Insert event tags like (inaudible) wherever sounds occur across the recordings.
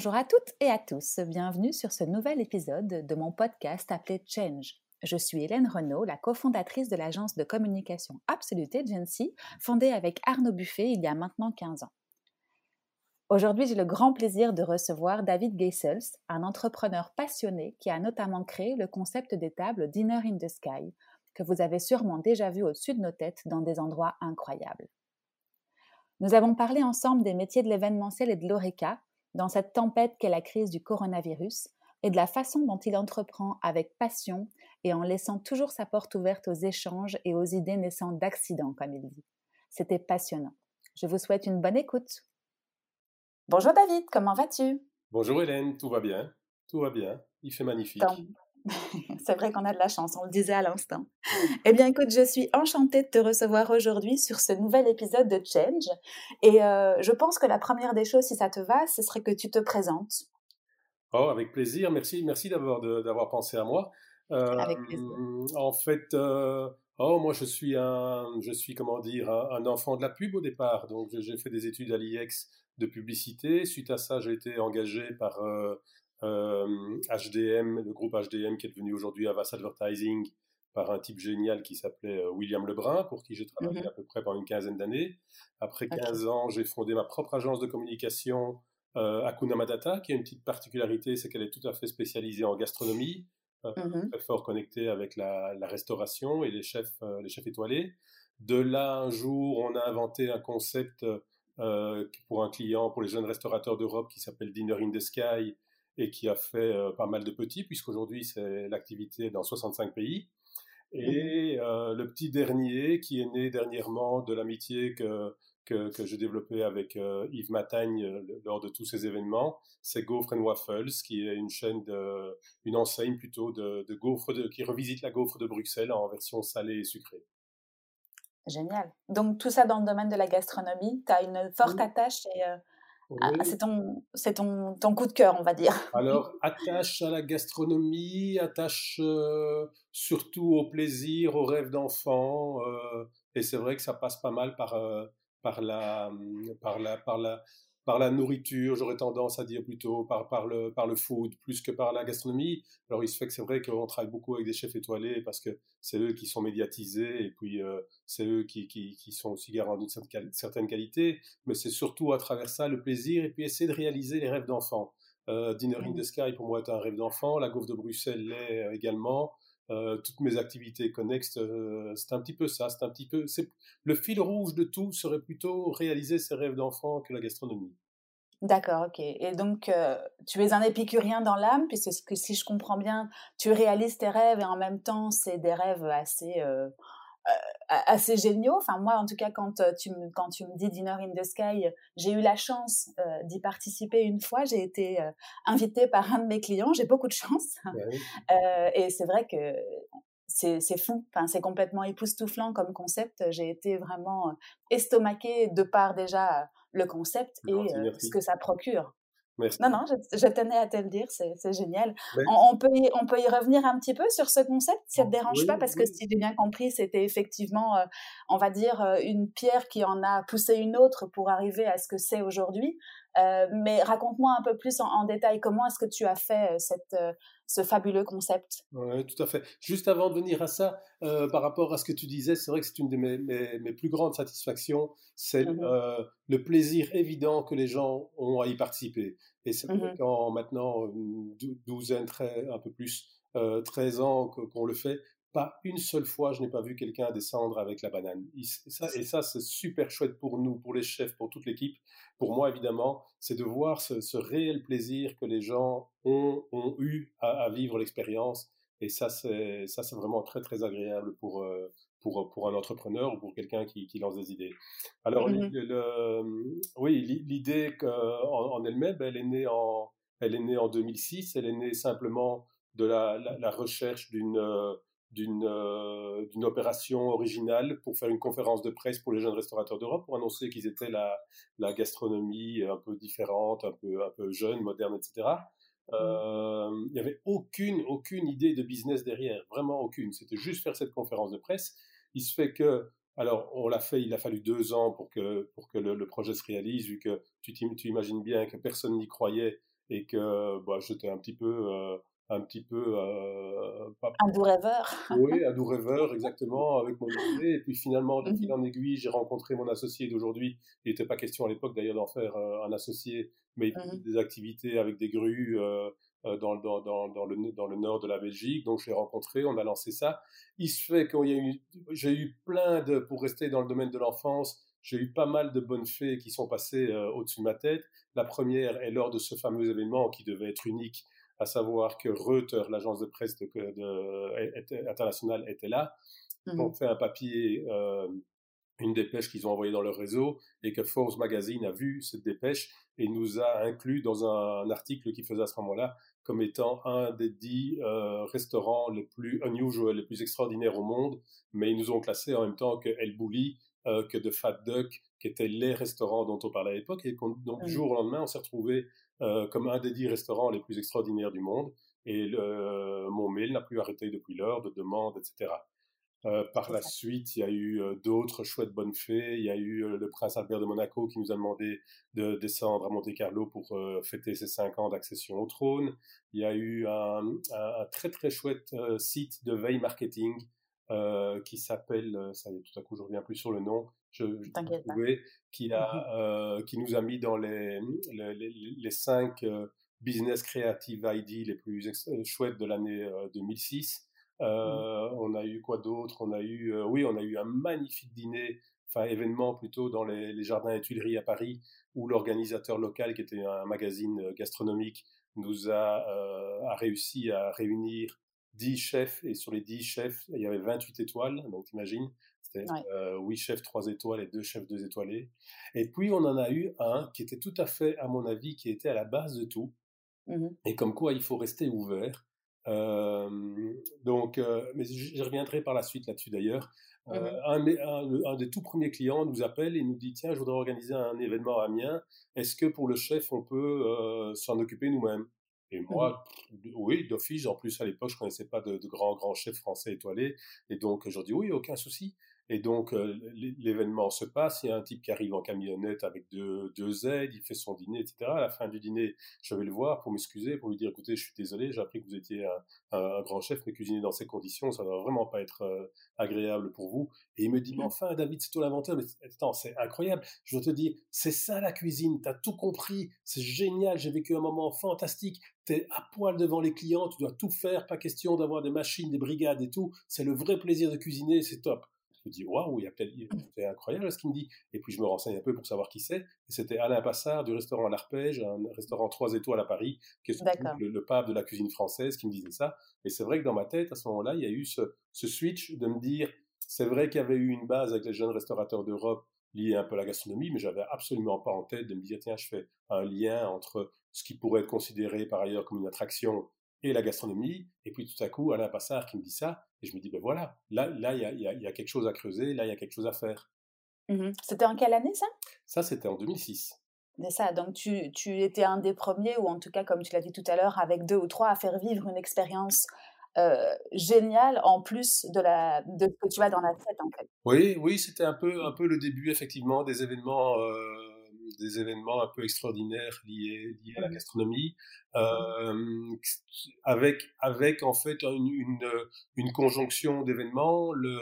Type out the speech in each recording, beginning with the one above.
Bonjour à toutes et à tous, bienvenue sur ce nouvel épisode de mon podcast appelé Change. Je suis Hélène Renaud, la cofondatrice de l'agence de communication Absolute Agency, fondée avec Arnaud Buffet il y a maintenant 15 ans. Aujourd'hui, j'ai le grand plaisir de recevoir David Geisels, un entrepreneur passionné qui a notamment créé le concept des tables Dinner in the Sky, que vous avez sûrement déjà vu au-dessus de nos têtes dans des endroits incroyables. Nous avons parlé ensemble des métiers de l'événementiel et de l'ORECA dans cette tempête qu'est la crise du coronavirus et de la façon dont il entreprend avec passion et en laissant toujours sa porte ouverte aux échanges et aux idées naissant d'accidents, comme il dit. C'était passionnant. Je vous souhaite une bonne écoute. Bonjour David, comment vas-tu? Bonjour Hélène, tout va bien, tout va bien, il fait magnifique. (laughs) C'est vrai qu'on a de la chance, on le disait à l'instant. Eh bien, écoute, je suis enchantée de te recevoir aujourd'hui sur ce nouvel épisode de Change. Et euh, je pense que la première des choses, si ça te va, ce serait que tu te présentes. Oh, avec plaisir. Merci, merci d'avoir d'avoir pensé à moi. avec plaisir. Euh, en fait, euh, oh, moi, je suis un, je suis comment dire, un, enfant de la pub au départ. Donc, j'ai fait des études à l'IEX de publicité. Suite à ça, j'ai été engagé par HDM, euh, le groupe HDM qui est devenu aujourd'hui Avas Advertising, par un type génial qui s'appelait euh, William Lebrun, pour qui j'ai travaillé mmh à peu près pendant une quinzaine d'années. Après 15 ans, j'ai fondé ma propre agence de communication euh, Akuna Matata, qui a une petite particularité, c'est qu'elle est tout à fait spécialisée en gastronomie, euh, mmh très fort connectée avec la, la, restauration et les chefs, les chefs étoilés. De là, un jour, on a inventé un concept pour un client, pour les jeunes restaurateurs d'Europe, qui s'appelle Dinner in the Sky, et qui a fait euh, pas mal de petits, puisqu'aujourd'hui c'est l'activité dans 65 pays. Et mmh euh, le petit dernier, qui est né dernièrement de l'amitié que, que, que j'ai développée avec euh, Yves Matagne lors de tous ces événements, c'est Gaufre Waffles, qui est une chaîne, de, une enseigne plutôt de, de gaufres, de, qui revisite la gaufre de Bruxelles en version salée et sucrée. Génial. Donc tout ça dans le domaine de la gastronomie, tu as une forte attache et ah, c'est ton, c'est ton, ton, coup de cœur, on va dire. (laughs) Alors, attache à la gastronomie, attache euh, surtout au plaisir, au rêve d'enfant. Euh, et c'est vrai que ça passe pas mal par, euh, par, la, par, la, par, la, par la nourriture, j'aurais tendance à dire plutôt par, par, le, par le food, plus que par la gastronomie. Alors il se fait que c'est vrai qu'on travaille beaucoup avec des chefs étoilés parce que c'est eux qui sont médiatisés et puis euh, c'est eux qui, qui, qui, sont aussi garants d'une certaine qualité, mais c'est surtout à travers ça le plaisir et puis essayer de réaliser les rêves d'enfant. Euh, Dinner in the Sky pour moi est un rêve d'enfant, la gaufre de Bruxelles l'est euh, également. Euh, toutes mes activités connexes, euh, c'est un petit peu ça, c'est un petit peu, c'est le fil rouge de tout serait plutôt réaliser ses rêves d'enfant que la gastronomie. D'accord, ok. Et donc, euh, tu es un épicurien dans l'âme, puisque si je comprends bien, tu réalises tes rêves et en même temps, c'est des rêves assez assez géniaux. Enfin, moi, en tout cas, quand euh, tu me, quand tu me dis Dinner in the Sky, j'ai eu la chance euh, d'y participer une fois. J'ai été euh, invitée par un de mes clients. J'ai beaucoup de chance. Bah (laughs) et c'est vrai que c'est, c'est fou. Enfin, c'est complètement époustouflant comme concept. J'ai été vraiment estomaquée de par déjà le concept et ce que ça procure. Non, non, je, tenais à te le dire, c'est génial. On, peut y, on peut y revenir un petit peu sur ce concept, si ça ne te dérange pas, parce que si j'ai bien compris, c'était effectivement, euh, on va dire, euh, une pierre qui en a poussé une autre pour arriver à ce que c'est aujourd'hui. Euh, mais raconte-moi un peu plus en, détail comment est-ce que tu as fait cette, ce fabuleux concept? Oui, tout à fait. Juste avant de venir à ça, par rapport à ce que tu disais, c'est vrai que c'est une de mes, mes, plus grandes satisfactions, c'est mmh le plaisir évident que les gens ont à y participer. Et c'est mmh qu'en maintenant une douzaine, un peu plus, 13 ans qu'on le fait, pas une seule fois, je n'ai pas vu quelqu'un descendre avec la banane. Et ça, et ça c'est super chouette pour nous, pour les chefs, pour toute l'équipe. Pour moi, évidemment, c'est de voir ce, réel plaisir que les gens ont, ont eu à, vivre l'expérience. Et ça, c'est ça, c'est vraiment très très agréable pour pour pour un entrepreneur ou pour quelqu'un qui, qui, lance des idées. Alors, mmh le, oui, l'idée en, en elle-même, elle est née en elle est née en 2006. Elle est née simplement de la, la, la recherche d'une euh, d'une opération originale pour faire une conférence de presse pour les jeunes restaurateurs d'Europe pour annoncer qu'ils étaient la, la, gastronomie un peu différente, un peu, un peu jeune, moderne, etc. Mmh. Euh, il n'y avait aucune, aucune idée de business derrière, vraiment aucune. C'était juste faire cette conférence de presse. Il se fait que, alors on l'a fait, il a fallu deux ans pour que, pour que le, projet se réalise, vu que tu, tu imagines bien que personne n'y croyait et que bah, j'étais un petit peu un petit peu... Euh, Un doux rêveur. oui, un doux (laughs) rêveur, exactement, avec mon idée. Et puis finalement, de fil mmh en aiguille, j'ai rencontré mon associé d'aujourd'hui. Il n'était pas question à l'époque d'ailleurs d'en faire euh, un associé, mais il faisait mmh des activités avec des grues euh, euh, dans, dans, dans, dans, le, dans le nord de la Belgique. Donc je l'ai rencontré, on a lancé ça. Il se fait qu'il y a eu... J'ai eu plein de... Pour rester dans le domaine de l'enfance, j'ai eu pas mal de bonnes fées qui sont passées au-dessus de ma tête. La première est lors de ce fameux événement qui devait être unique à savoir que Reuters, l'agence de presse de, de, internationale, était là. Mmh ont fait un papier, euh, une dépêche qu'ils ont envoyée dans leur réseau, et que Forbes Magazine a vu cette dépêche et nous a inclus dans un, article qui faisait à ce moment-là comme étant un des dix euh, restaurants les plus unusual, les plus extraordinaires au monde, mais ils nous ont classé en même temps que El Bulli, euh, que de Fat Duck, qui étaient les restaurants dont on parlait à l'époque, et donc du mmh. jour au lendemain, on s'est retrouvé euh, comme un des dix restaurants les plus extraordinaires du monde. Et le, mon mail n'a plus arrêté depuis lors de demandes, etc. Euh, par la suite, il y a eu euh, d'autres chouettes bonnes fées. Il y a eu le prince Albert de Monaco qui nous a demandé de descendre à Monte Carlo pour fêter ses cinq ans d'accession au trône. Il y a eu un, un, très très chouette site de veille marketing qui s'appelle, ça y est, tout à coup je reviens plus sur le nom, je, je qui, a, mmh euh, qui nous a mis dans les, les, les, cinq euh, business creative ID les plus euh, chouettes de l'année 2006. Mmh. On a eu quoi d'autre? On a eu, oui, on a eu un magnifique dîner, enfin événement plutôt dans les, les jardins et Tuileries à Paris, où l'organisateur local, qui était un magazine gastronomique, nous a, a réussi à réunir 10 chefs, et sur les 10 chefs, il y avait 28 étoiles, donc imagine, c'était euh, 8 chefs 3 étoiles et 2 chefs 2 étoilés. Et puis on en a eu un qui était tout à fait, à mon avis, qui était à la base de tout, mmh et comme quoi il faut rester ouvert. Euh, donc, euh, mais je reviendrai par la suite là-dessus d'ailleurs. Mmh euh, un, un, un, des tout premiers clients nous appelle et nous dit tiens, je voudrais organiser un événement à Amiens. Est-ce que pour le chef, on peut euh, s'en occuper nous-mêmes? Et mmh moi, oui, d'office, en plus à l'époque, je connaissais pas de, de grands, grands chefs français étoilés. Et donc, je dis oui, aucun souci. Et donc, euh, l'événement se passe. Il y a un type qui arrive en camionnette avec deux, deux aides, il fait son dîner, etc. À la fin du dîner, je vais le voir pour m'excuser, pour lui dire écoutez, je suis désolé, j'ai appris que vous étiez un, un, grand chef, mais cuisiner dans ces conditions, ça ne va vraiment pas être euh, agréable pour vous. Et il me dit mais mmh. enfin, David, c'est toi l'inventeur. Mais attends, c'est incroyable. Je te dis c'est ça la cuisine, tu as tout compris, c'est génial, j'ai vécu un moment fantastique. Tu es à poil devant les clients, tu dois tout faire, pas question d'avoir des machines, des brigades et tout. C'est le vrai plaisir de cuisiner, c'est top. Je me dis, waouh, il y a peut-être, c'est incroyable ce qu'il me dit. Et puis je me renseigne un peu pour savoir qui c'est. Et c'était Alain Passard du restaurant L'Arpège, un restaurant 3 étoiles à Paris, qui est le, le, pape de la cuisine française, qui me disait ça. Et c'est vrai que dans ma tête, à ce moment-là, il y a eu ce, ce switch de me dire, c'est vrai qu'il y avait eu une base avec les jeunes restaurateurs d'Europe liée un peu à la gastronomie, mais j'avais absolument pas en tête de me dire, tiens, je fais un lien entre ce qui pourrait être considéré par ailleurs comme une attraction et la gastronomie. Et puis tout à coup, Alain Passard qui me dit ça, et je me dis, ben voilà, là, là, il y a, y, y a, quelque chose à creuser, là, il y a quelque chose à faire. Mmh c'était en quelle année ça? Ça, c'était en 2006. C'est ça, donc tu, tu, étais un des premiers, ou en tout cas, comme tu l'as dit tout à l'heure, avec deux ou trois, à faire vivre une expérience euh, géniale en plus de, la, de ce que tu as dans la tête, en fait. Oui, oui, c'était un peu, un peu le début, effectivement, des événements. Euh des événements un peu extraordinaires liés, liés à la mmh. gastronomie, mmh. euh, avec, avec en fait une, une, une conjonction d'événements, le,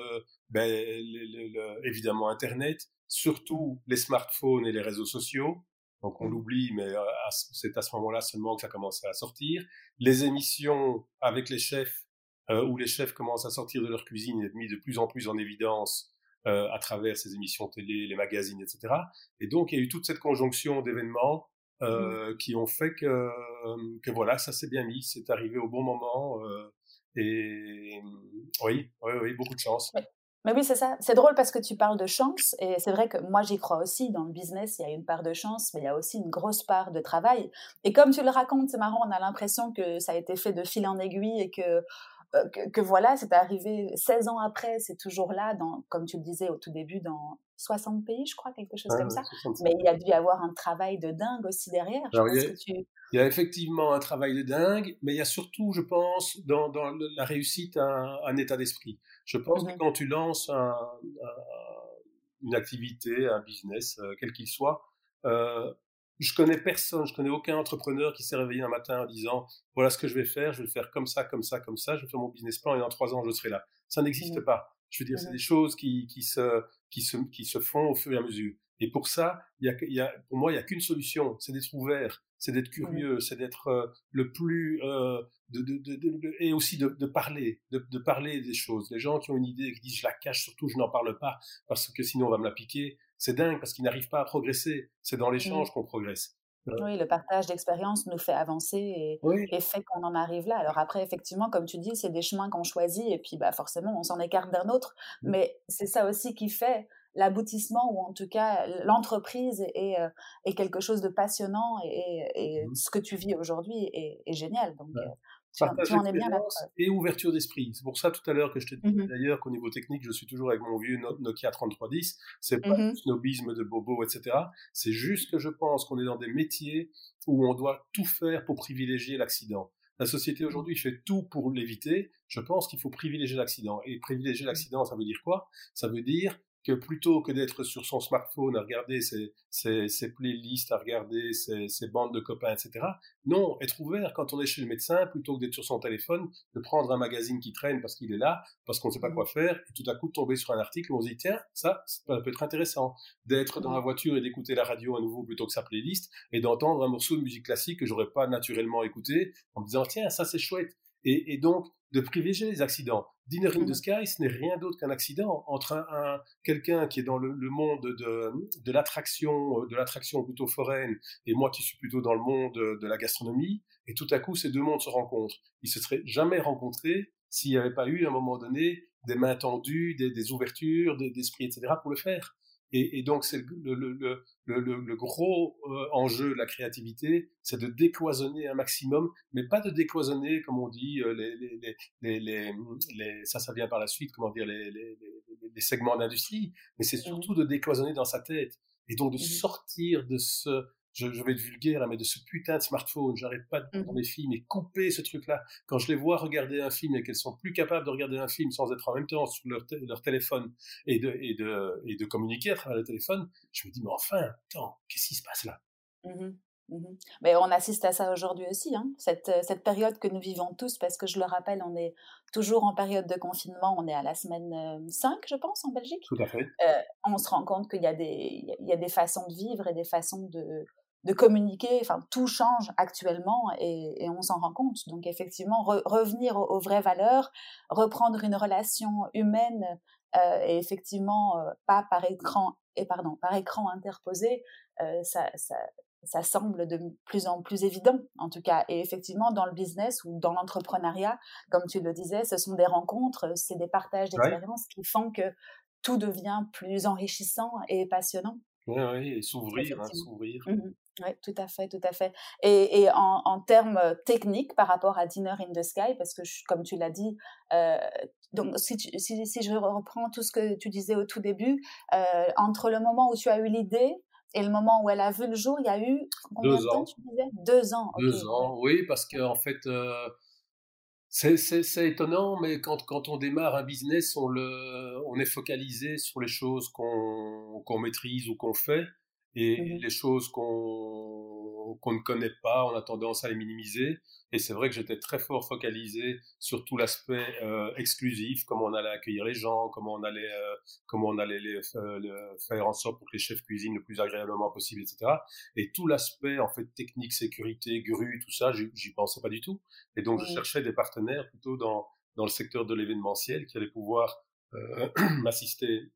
ben, le, le, évidemment Internet, surtout les smartphones et les réseaux sociaux. Donc on mmh. l'oublie, mais euh, c'est à ce moment-là seulement que ça commence à sortir. Les émissions avec les chefs, euh, où les chefs commencent à sortir de leur cuisine et mis de plus en plus en évidence euh, à travers ces émissions télé, les magazines, etc. Et donc, il y a eu toute cette conjonction d'événements euh, mmh. qui ont fait que, que voilà, ça s'est bien mis, c'est arrivé au bon moment. Euh, et oui, oui, oui, beaucoup de chance. Mais oui, c'est ça. C'est drôle parce que tu parles de chance et c'est vrai que moi j'y crois aussi. Dans le business, il y a une part de chance, mais il y a aussi une grosse part de travail. Et comme tu le racontes, c'est marrant, on a l'impression que ça a été fait de fil en aiguille et que euh, que, voilà, c'est arrivé 16 ans après, c'est toujours là, dans, comme tu le disais au tout début, dans 60 pays, je crois, quelque chose comme ça. Mais il y a dû y avoir un travail de dingue aussi derrière. il, y a, effectivement un travail de dingue, mais il y a surtout, je pense, dans, dans la réussite, un, un état d'esprit. Je pense que mmh quand tu lances un, une activité, un business, euh, quel qu'il soit, euh, je connais personne, je connais aucun entrepreneur qui s'est réveillé un matin en disant voilà ce que je vais faire, je vais le faire comme ça, comme ça, comme ça, je vais faire mon business plan et dans trois ans je serai là. Ça n'existe mmh. pas. Je veux dire, c'est mmh. des choses qui, qui, se, qui, se, qui se font au fur et à mesure. Et pour ça, il y a, il y a, pour moi, il n'y a qu'une solution, c'est d'être ouvert, c'est d'être curieux, c'est d'être euh, le plus euh, de, de, de, et aussi de, parler, de, parler des choses. Les gens qui ont une idée et qui disent je la cache, surtout je n'en parle pas parce que sinon on va me la piquer. C'est dingue parce qu'ils n'arrivent pas à progresser. C'est dans l'échange qu'on progresse. Euh oui, le partage d'expérience nous fait avancer et, et fait qu'on en arrive là. Alors après, effectivement, comme tu dis, c'est des chemins qu'on choisit et puis bah, forcément, on s'en écarte d'un autre. Mmh. Mais c'est ça aussi qui fait l'aboutissement ou en tout cas l'entreprise est, euh, est, quelque chose de passionnant et, mmh ce que tu vis aujourd'hui est, génial. Donc, euh, tu, en es bien là. Et ouverture d'esprit. C'est pour ça tout à l'heure que je te dis mmh d'ailleurs qu'au niveau technique, je suis toujours avec mon vieux Nokia 3310. C'est pas mmh snobisme de bobo, etc. C'est juste que je pense qu'on est dans des métiers où on doit tout faire pour privilégier l'accident. La société aujourd'hui fait tout pour l'éviter. Je pense qu'il faut privilégier l'accident. Et privilégier l'accident, ça veut dire quoi? Ça veut dire que plutôt que d'être sur son smartphone à regarder ses, ses, ses playlists, à regarder ses, ses, bandes de copains, etc. Non, être ouvert quand on est chez le médecin, plutôt que d'être sur son téléphone, de prendre un magazine qui traîne parce qu'il est là, parce qu'on ne sait pas quoi faire, et tout à coup tomber sur un article où on se dit, tiens, ça, ça peut être intéressant. D'être dans la voiture et d'écouter la radio à nouveau plutôt que sa playlist, et d'entendre un morceau de musique classique que j'aurais pas naturellement écouté, en me disant, tiens, ça c'est chouette. Et, et donc, de privilégier les accidents. Dinner in the mmh. Sky, ce n'est rien d'autre qu'un accident entre un, quelqu'un qui est dans le, monde de, de l'attraction, euh, de l'attraction plutôt foraine, et moi qui suis plutôt dans le monde de la gastronomie, et tout à coup ces deux mondes se rencontrent. Ils se seraient jamais rencontrés s'il n'y avait pas eu à un moment donné des mains tendues, des, des ouvertures d'esprit, etc. pour le faire. Et, et donc, c'est le, le, le, le, gros euh, enjeu de la créativité, c'est de décloisonner un maximum, mais pas de décloisonner, comme on dit, euh, les, les, les, les, les ça, ça vient par la suite, comment dire, les, les, les segments d'industrie, mais c'est mmh surtout de décloisonner dans sa tête. Et donc de mmh sortir de ce, je, vais être vulgaire, mais de ce putain de smartphone, j'arrête pas de dans mmh mes films et couper ce truc-là. Quand je les vois regarder un film et qu'elles sont plus capables de regarder un film sans être en même temps sur leur, leur téléphone et de, et, de, et de communiquer à travers le téléphone, je me dis, mais enfin, attends, qu'est-ce qui se passe là? Mmh mmh Mais on assiste à ça aujourd'hui aussi, hein, cette, cette, période que nous vivons tous, parce que je le rappelle, on est toujours en période de confinement, on est à la semaine 5, je pense, en Belgique. Tout à fait. Euh, on se rend compte qu'il y, y, a des façons de vivre et des façons de, de communiquer, enfin tout change actuellement et, on s'en rend compte. Donc effectivement, revenir aux, vraies valeurs, reprendre une relation humaine euh, et effectivement euh, pas par écran et pardon par écran interposé, euh, ça, ça, ça, semble de plus en plus évident en tout cas. Et effectivement dans le business ou dans l'entrepreneuriat, comme tu le disais, ce sont des rencontres, c'est des partages d'expériences qui font que tout devient plus enrichissant et passionnant. Oui, oui, et s'ouvrir, hein, s'ouvrir. Mmh oui, tout à fait, tout à fait. Et, et en, en, termes techniques par rapport à Dinner in the Sky, parce que comme tu l'as dit, euh, donc si, si, si, je reprends tout ce que tu disais au tout début, euh, entre le moment où tu as eu l'idée et le moment où elle a vu le jour, il y a eu combien Deux de temps, ans. tu disais? Deux ans. Deux ans, oui, parce qu'en en fait, euh, c'est étonnant, mais quand, quand, on démarre un business, on, le, on est focalisé sur les choses qu'on qu'on maîtrise ou qu'on fait. Et mmh les choses qu'on qu'on ne connaît pas, on a tendance à les minimiser. Et c'est vrai que j'étais très fort focalisé sur tout l'aspect euh, exclusif, comment on allait accueillir les gens, comment on allait, euh, comment on allait les, euh, faire en sorte pour que les chefs cuisinent le plus agréablement possible, etc. Et tout l'aspect en fait technique, sécurité, grue, tout ça, j'y pensais pas du tout. Et donc je cherchais des partenaires plutôt dans dans le secteur de l'événementiel qui allaient pouvoir euh, (clears throat) m'assister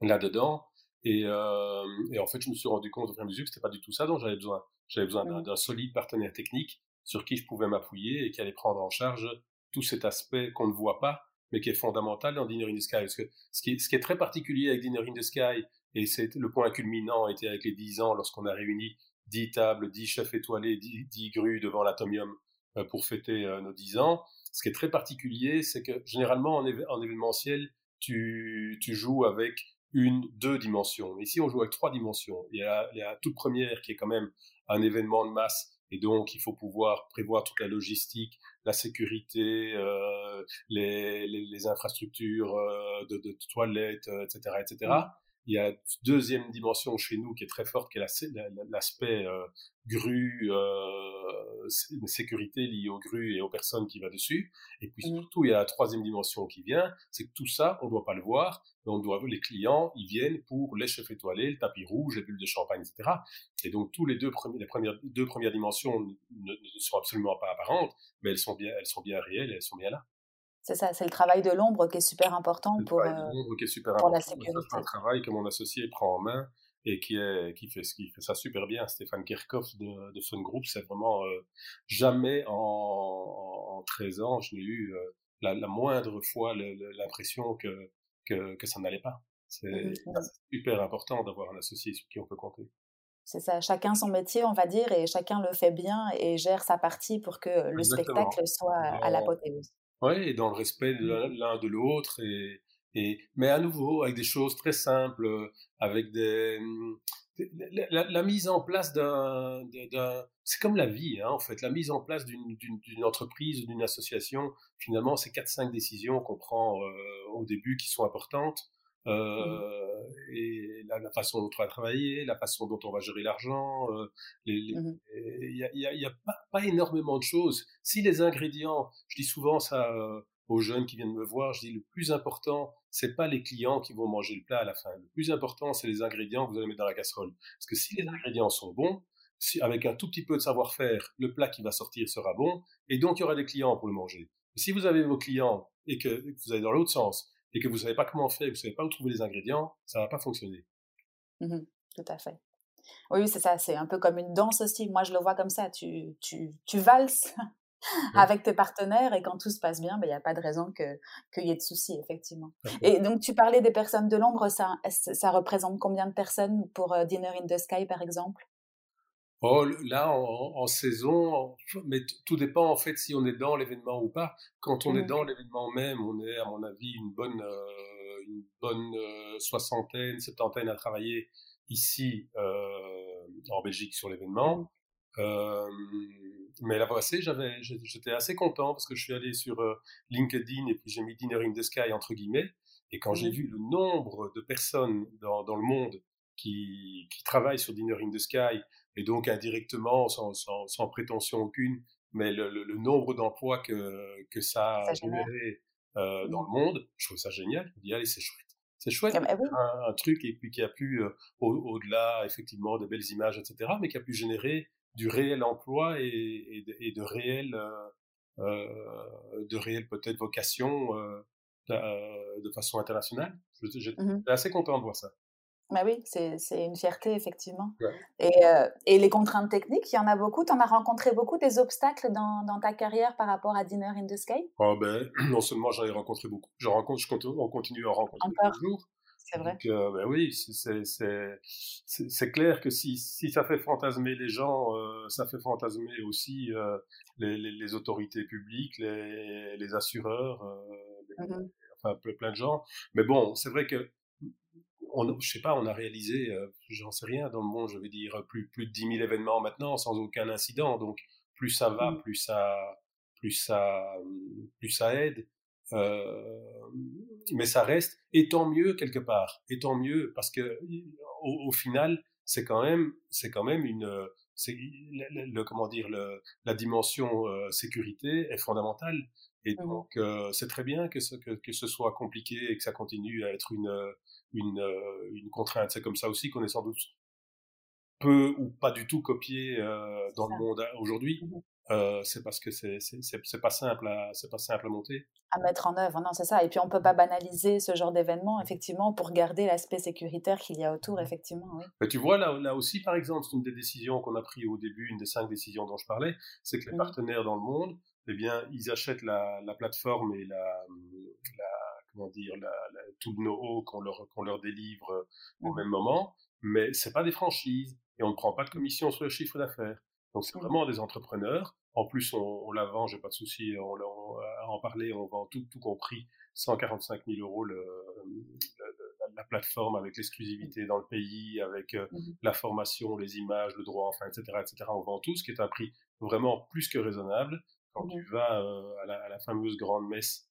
là-dedans et, euh, et, en fait, je me suis rendu compte au fur et à mesure que c'était pas du tout ça dont j'avais besoin. J'avais besoin mmh. d'un solide partenaire technique sur qui je pouvais m'appuyer et qui allait prendre en charge tout cet aspect qu'on ne voit pas, mais qui est fondamental dans Dinner in the Sky. Parce que ce qui est, ce qui est très particulier avec Dinner in the Sky, et c'est le point culminant était avec les 10 ans lorsqu'on a réuni 10 tables, 10 chefs étoilés, 10, 10 grues devant l'atomium euh, pour fêter euh, nos 10 ans. Ce qui est très particulier, c'est que généralement en, en événementiel, tu, tu joues avec une, deux dimensions. Ici, on joue avec trois dimensions. Il y, a, la toute première qui est quand même un événement de masse, et donc il faut pouvoir prévoir toute la logistique, la sécurité, euh, les, les, infrastructures euh, de, de, toilettes, etc., euh, etc. il y a la deuxième dimension chez nous qui est très forte, qui est l'aspect euh, grue, euh, sécurité liée aux grues et aux personnes qui va dessus. Et puis mmh. surtout, il y a la troisième dimension qui vient, c'est que tout ça, on ne doit pas le voir, mais on doit, les clients, ils viennent pour les chefs étoilés, le tapis rouge, les bulles de champagne, etc. Et donc, tous les deux, les premières, deux premières dimensions ne, ne, sont absolument pas apparentes, mais elles sont bien, elles sont bien réelles, elles sont bien là. C'est ça, c'est le travail de l'ombre qui est super important pour, euh, pour la sécurité. C'est un travail que mon associé prend en main et qui, est, qui, fait, qui fait ça super bien. Stéphane Kirchhoff de, de Fun Group, c'est vraiment euh, jamais en, en, 13 ans, je n'ai eu euh, la, la, moindre fois l'impression que, que, que, ça n'allait pas. C'est mmh super important d'avoir un associé sur qui on peut compter. C'est ça, chacun son métier, on va dire, et chacun le fait bien et gère sa partie pour que le spectacle soit à l'apothéose. Oui, et dans le respect l'un de l'autre, et, et, mais à nouveau avec des choses très simples, avec des, mmh, la, mise en place d'un, c'est comme la vie, hein, en fait, la mise en place d'une entreprise d'une association, finalement, c'est quatre cinq décisions qu'on prend euh, au début qui sont importantes. Mmh. Euh, et la, façon dont on va travailler, la façon dont on va gérer l'argent, euh, mmh il n'y a, y a, pas, pas, énormément de choses. Si les ingrédients, je dis souvent ça euh, aux jeunes qui viennent me voir, je dis le plus important, c'est pas les clients qui vont manger le plat à la fin. Le plus important, c'est les ingrédients que vous allez mettre dans la casserole. Parce que si les ingrédients sont bons, si, avec un tout petit peu de savoir-faire, le plat qui va sortir sera bon, et donc il y aura des clients pour le manger. si vous avez vos clients et que, que vous allez dans l'autre sens, et que vous savez pas comment faire, vous savez pas où trouver les ingrédients, ça va pas fonctionner. Mmh tout à fait. Oui, c'est ça, c'est un peu comme une danse aussi. Moi, je le vois comme ça. Tu, tu, tu valses (laughs) avec tes partenaires et quand tout se passe bien, ben, il n'y a pas de raison qu'il y ait de soucis, effectivement. Et donc, tu parlais des personnes de l'ombre, ça, ça représente combien de personnes pour euh, Dinner in the Sky, par exemple? Oh, là, en, saison, mais tout dépend en fait si on est dans l'événement ou pas. Quand on est dans l'événement même, on est, à mon avis, une bonne, euh, une bonne euh, soixantaine, septantaine à travailler ici euh, en Belgique sur l'événement. Mmh. mais la passée, j'avais, j'étais assez content parce que je suis allé sur LinkedIn et puis j'ai mis Dinner in the Sky entre guillemets. Et quand j'ai vu le nombre de personnes dans, dans le monde qui, qui travaillent sur Dinner in the Sky, et donc indirectement, sans, sans, sans prétention aucune, mais le, le, nombre d'emplois que, que ça a généré euh, dans mmh. le monde, je trouve ça génial. Je me dis, allez, c'est chouette. C'est chouette, ah bah un, truc et puis qui a pu, euh, au-delà effectivement de belles images, etc., mais qui a pu générer du réel emploi et, et, de, et de réel, euh, euh de réel peut-être vocation de façon internationale. J'étais mmh assez content de voir ça. Bah oui, c'est une fierté, effectivement. Et, euh, et, les contraintes techniques, il y en a beaucoup. Tu en as rencontré beaucoup des obstacles dans, dans, ta carrière par rapport à Dinner in the Sky? Oh ben, (clears throat) Non seulement j'en ai rencontré beaucoup, je rencontre, je continue, on continue à en rencontrer toujours. C'est vrai. Donc, euh, ben oui, c'est clair que si, si ça fait fantasmer les gens, euh, ça fait fantasmer aussi les, les, les, autorités publiques, les, les assureurs, mmh enfin plein de gens. Mais bon, c'est vrai que on, je sais pas, on a réalisé, euh, j'en sais rien, dans le monde, je vais dire, plus, plus de 10 000 événements maintenant sans aucun incident. Donc, plus ça va, mmh. plus ça, plus ça, plus ça aide. Euh, mais ça reste, et tant mieux quelque part, et tant mieux parce que au, final, c'est quand même, c'est quand même une, le, comment dire, le, la dimension euh, sécurité est fondamentale. Et mmh donc, euh, c'est très bien que ce, que, que, ce soit compliqué et que ça continue à être une, une, une contrainte. C'est comme ça aussi qu'on est sans doute peu ou pas du tout copié euh, dans le monde aujourd'hui. Mmh euh, c'est parce que c'est c'est pas simple à c'est pas simple à monter à mettre en œuvre non c'est ça et puis on peut pas banaliser ce genre d'événement effectivement pour garder l'aspect sécuritaire qu'il y a autour effectivement oui. Mais tu vois là là aussi par exemple une des décisions qu'on a pris au début une des cinq décisions dont je parlais c'est que les partenaires dans le monde eh bien ils achètent la, la plateforme et la, la comment dire, la, tout le know-how qu'on leur, qu'on leur délivre au mmh. même moment, mais c'est pas des franchises et on ne prend pas de commission sur le chiffre d'affaires. Donc c'est mmh. vraiment des entrepreneurs. En plus, on, on la vend, j'ai pas de souci, on, on, à en parler, on vend tout, tout compris 145 000 euros le, la plateforme avec l'exclusivité dans le pays, avec euh, mmh la formation, les images, le droit, enfin, etc., etc. On vend tout, ce qui est un prix vraiment plus que raisonnable. Quand tu vas euh, à, la, à, la, fameuse grande messe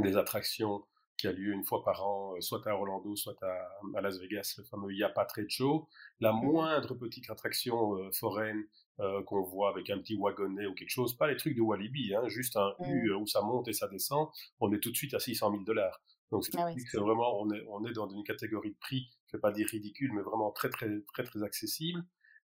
des attractions qui a lieu une fois par an, soit à Orlando, soit à, Las Vegas, le fameux Yapa Trade Show. La mmh moindre petite attraction foraine qu'on voit avec un petit wagonnet ou quelque chose, pas les trucs de Walibi, hein, juste un mmh. U où ça monte et ça descend, on est tout de suite à 600 000 dollars. Donc ah c'est vraiment, on est, on est dans une catégorie de prix, je vais pas dire ridicule, mais vraiment très très très très accessible.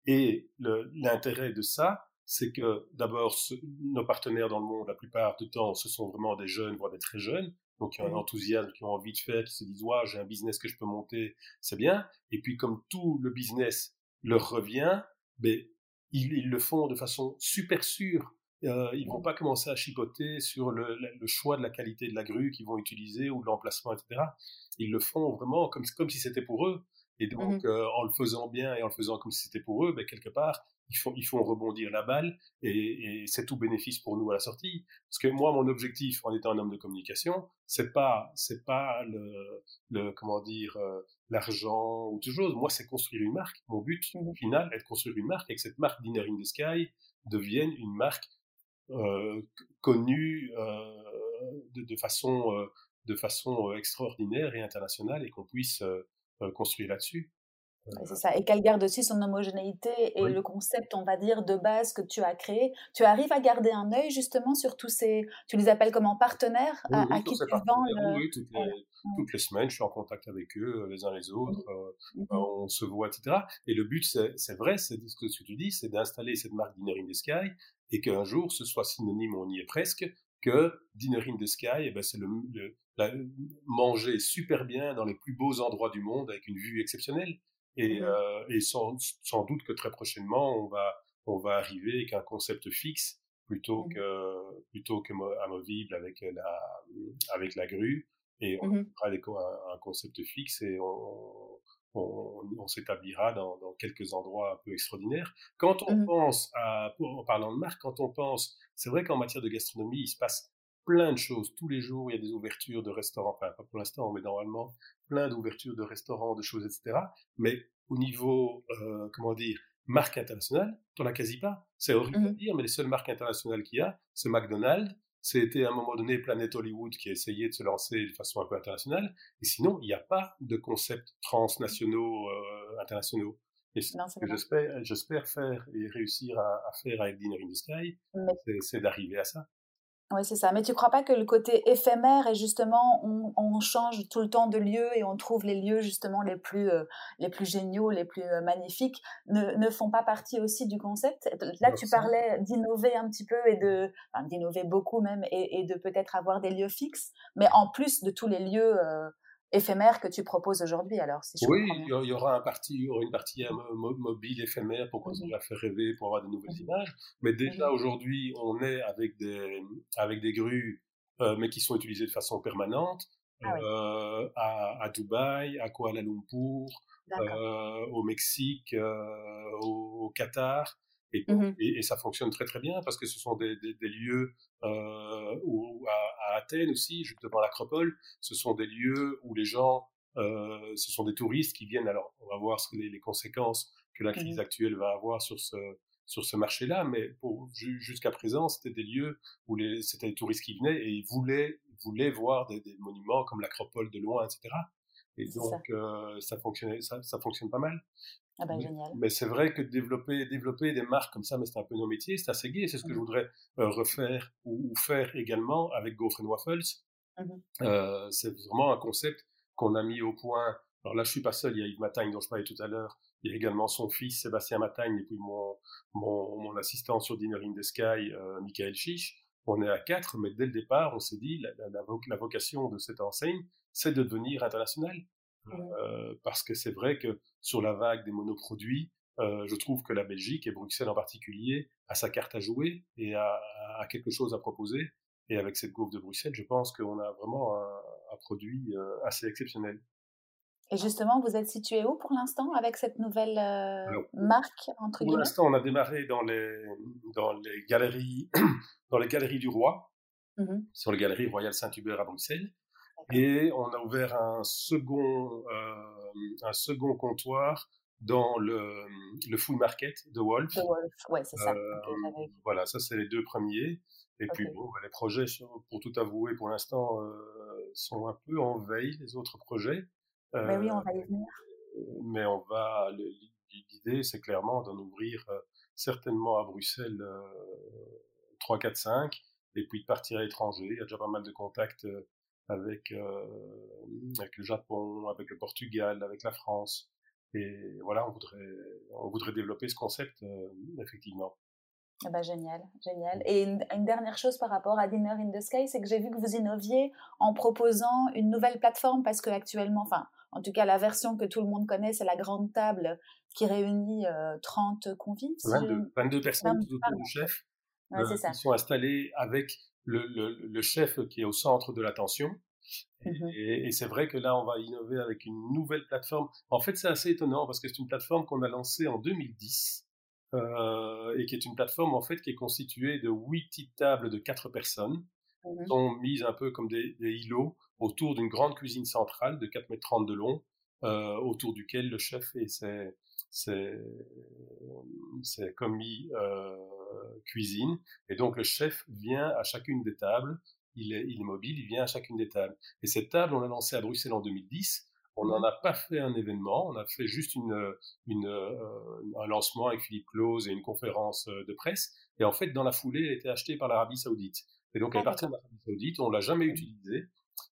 Et l'intérêt de ça, c'est que d'abord nos partenaires dans le monde, la plupart du temps, ce sont vraiment des jeunes, voire des très jeunes, donc qui ont un mmh. enthousiasme, qui ont envie de faire, qui se disent ouais, j'ai un business que je peux monter, c'est bien. Et puis comme tout le business leur revient, ben ils, ils le font de façon super sûre euh, ils vont pas commencer à chipoter sur le, le, choix de la qualité de la grue qu'ils vont utiliser ou de l'emplacement, etc. Ils le font vraiment comme, comme si c'était pour eux. Et mmh donc, euh, en le faisant bien et en le faisant comme si c'était pour eux, ben, quelque part, ils font, ils font rebondir la balle et, et c'est tout bénéfice pour nous à la sortie. Parce que moi, mon objectif, en étant un homme de communication, c'est pas, c'est pas le, le, comment dire, euh, l'argent ou toute chose. Moi, c'est construire une marque. Mon but mmh final est de construire une marque et que cette marque Dinner in the Sky devienne une marque euh, connu euh, de, de, façon, euh, de façon extraordinaire et internationale et qu'on puisse construire là-dessus. C'est ça, et qu'elle garde aussi son homogénéité et le concept, on va dire, de base que tu as créé. Tu arrives à garder un œil justement sur tous ces, tu les appelles comment partenaires à, qui tu vends le... Oui, toutes les, toutes les, semaines, je suis en contact avec eux, les uns les autres, mmh. Mmh. on se voit, etc. Et le but, c'est vrai, c'est ce que tu dis, c'est d'installer cette marque Dinner in the Sky et qu'un jour ce soit synonyme, on y est presque, que Dinner in the Sky, eh ben c'est le, manger super bien dans les plus beaux endroits du monde avec une vue exceptionnelle. Et, mmh euh, et sans, sans, doute que très prochainement, on va, on va arriver avec un concept fixe plutôt mmh que, plutôt que amovible avec la, avec la grue. Et on mmh aura un, concept fixe et on, on, s'établira dans, quelques endroits un peu extraordinaires. Quand on mmh pense à, en parlant de marque, quand on pense, c'est vrai qu'en matière de gastronomie, il se passe plein de choses. Tous les jours, il y a des ouvertures de restaurants, enfin pas pour l'instant, mais normalement, plein d'ouvertures de restaurants, de choses, etc. Mais au niveau, euh, comment dire, marque internationale, t'en as quasi pas. C'est horrible à mmh dire, mais les seules marques internationales qu'il y a, c'est McDonald's, c'était à un moment donné Planet Hollywood qui a essayé de se lancer de façon un peu internationale. Et sinon, il n'y a pas de concepts transnationaux euh, internationaux. Et ce que j'espère, j'espère faire et réussir à, à, faire avec Dinner in the Sky, c'est d'arriver à ça. Oui, c'est ça. Mais tu crois pas que le côté éphémère et justement, on, on, change tout le temps de lieu et on trouve les lieux justement les plus, euh, les plus géniaux, les plus euh, magnifiques, ne, ne, font pas partie aussi du concept? Là, tu parlais d'innover un petit peu et de, enfin, d'innover beaucoup même et, et de peut-être avoir des lieux fixes, mais en plus de tous les lieux euh, éphémère que tu proposes aujourd'hui alors si Oui, il y aura un parti, il y aura une partie euh, mobile éphémère pour continuer à faire rêver, pour avoir de nouvelles mmh images. Mais déjà mmh aujourd'hui, on est avec des avec des grues, euh, mais qui sont utilisées de façon permanente ah euh, à, à, Dubaï, à Kuala Lumpur, euh, au Mexique, au, au, Qatar. Mmh et, et, ça fonctionne très très bien parce que ce sont des, des, des lieux euh, où, à, à, Athènes aussi, juste devant l'Acropole, ce sont des lieux où les gens, euh, ce sont des touristes qui viennent. Alors, on va voir ce que les, les, conséquences que la mmh crise actuelle va avoir sur ce sur ce marché-là, mais pour jusqu'à présent, c'était des lieux où les, c'était des touristes qui venaient et ils voulaient voulaient voir des, des monuments comme l'Acropole de loin, etc. Et donc, ça. Euh, ça fonctionnait, ça, ça fonctionne pas mal. Ah bah, génial. Mais c'est vrai que développer, développer des marques comme ça, mais c'est un peu nos métiers, c'est assez gai. C'est ce que je mmh voudrais euh, refaire ou, ou, faire également avec Gaufre Waffles. Mmh euh, c'est vraiment un concept qu'on a mis au point. Alors là, je suis pas seul. Il y a Yves Matagne dont je parlais tout à l'heure. Il y a également son fils Sébastien Matagne et puis mon, mon, mon assistant sur Dinner in the Sky, euh, Michael Chiche. On est à quatre, mais dès le départ, on s'est dit la, la, la, vocation de cette enseigne, c'est de devenir international. Euh, parce que c'est vrai que sur la vague des monoproduits, euh, je trouve que la Belgique et Bruxelles en particulier a sa carte à jouer et a, a quelque chose à proposer. Et avec cette gaufre de Bruxelles, je pense qu'on a vraiment un, un produit euh, assez exceptionnel. Et justement, vous êtes situé où pour l'instant avec cette nouvelle euh, Alors, marque entre Pour l'instant, on a démarré dans les dans les galeries (clears throat) dans les galeries du Roi, mmh sur les galeries Royal Saint-Hubert à Bruxelles. Et on a ouvert un second, euh, un second comptoir dans le, le full market de Wolf. De Wolf, ouais, c'est ça. Euh, okay, voilà, ça c'est les deux premiers. Et puis bon, bah, les projets, pour tout avouer, pour l'instant, sont un peu en veille, les autres projets. mais oui, on va y venir. Mais on va, l'idée, c'est clairement d'en ouvrir certainement à Bruxelles 3, 4, 5, et puis de partir à l'étranger. Il y a déjà pas mal de contacts avec, avec le Japon, avec le Portugal, avec la France. Et voilà, on voudrait, on voudrait développer ce concept, effectivement. Ah bah, génial, génial. Et une, dernière chose par rapport à Dinner in the Sky, c'est que j'ai vu que vous innoviez en proposant une nouvelle plateforme parce que actuellement, enfin, en tout cas, la version que tout le monde connaît, c'est la grande table qui réunit 30 convives. 22, personnes autour du chef ouais, euh, qui sont installés avec le, le, le, chef qui est au centre de l'attention. Mmh et, et c'est vrai que là, on va innover avec une nouvelle plateforme. En fait, c'est assez étonnant parce que c'est une plateforme qu'on a lancée en 2010 euh, et qui est une plateforme en fait qui est constituée de huit petites tables de quatre personnes, mmh sont mises un peu comme des, des îlots autour d'une grande cuisine centrale de 4 mètres 30 de long, euh, autour duquel le chef et ses, ses, ses commis euh, cuisinent. Et donc le chef vient à chacune des tables, il est, il est mobile, il vient à chacune des tables. Et cette table, on l'a lancée à Bruxelles en 2010. On n'en a pas fait un événement, on a fait juste une, une, euh, un lancement avec Philippe Close et une conférence euh, de presse. Et en fait, dans la foulée, elle a été achetée par l'Arabie Saoudite. Et donc, elle est ah, partie de l'Arabie Saoudite, on l'a jamais utilisée.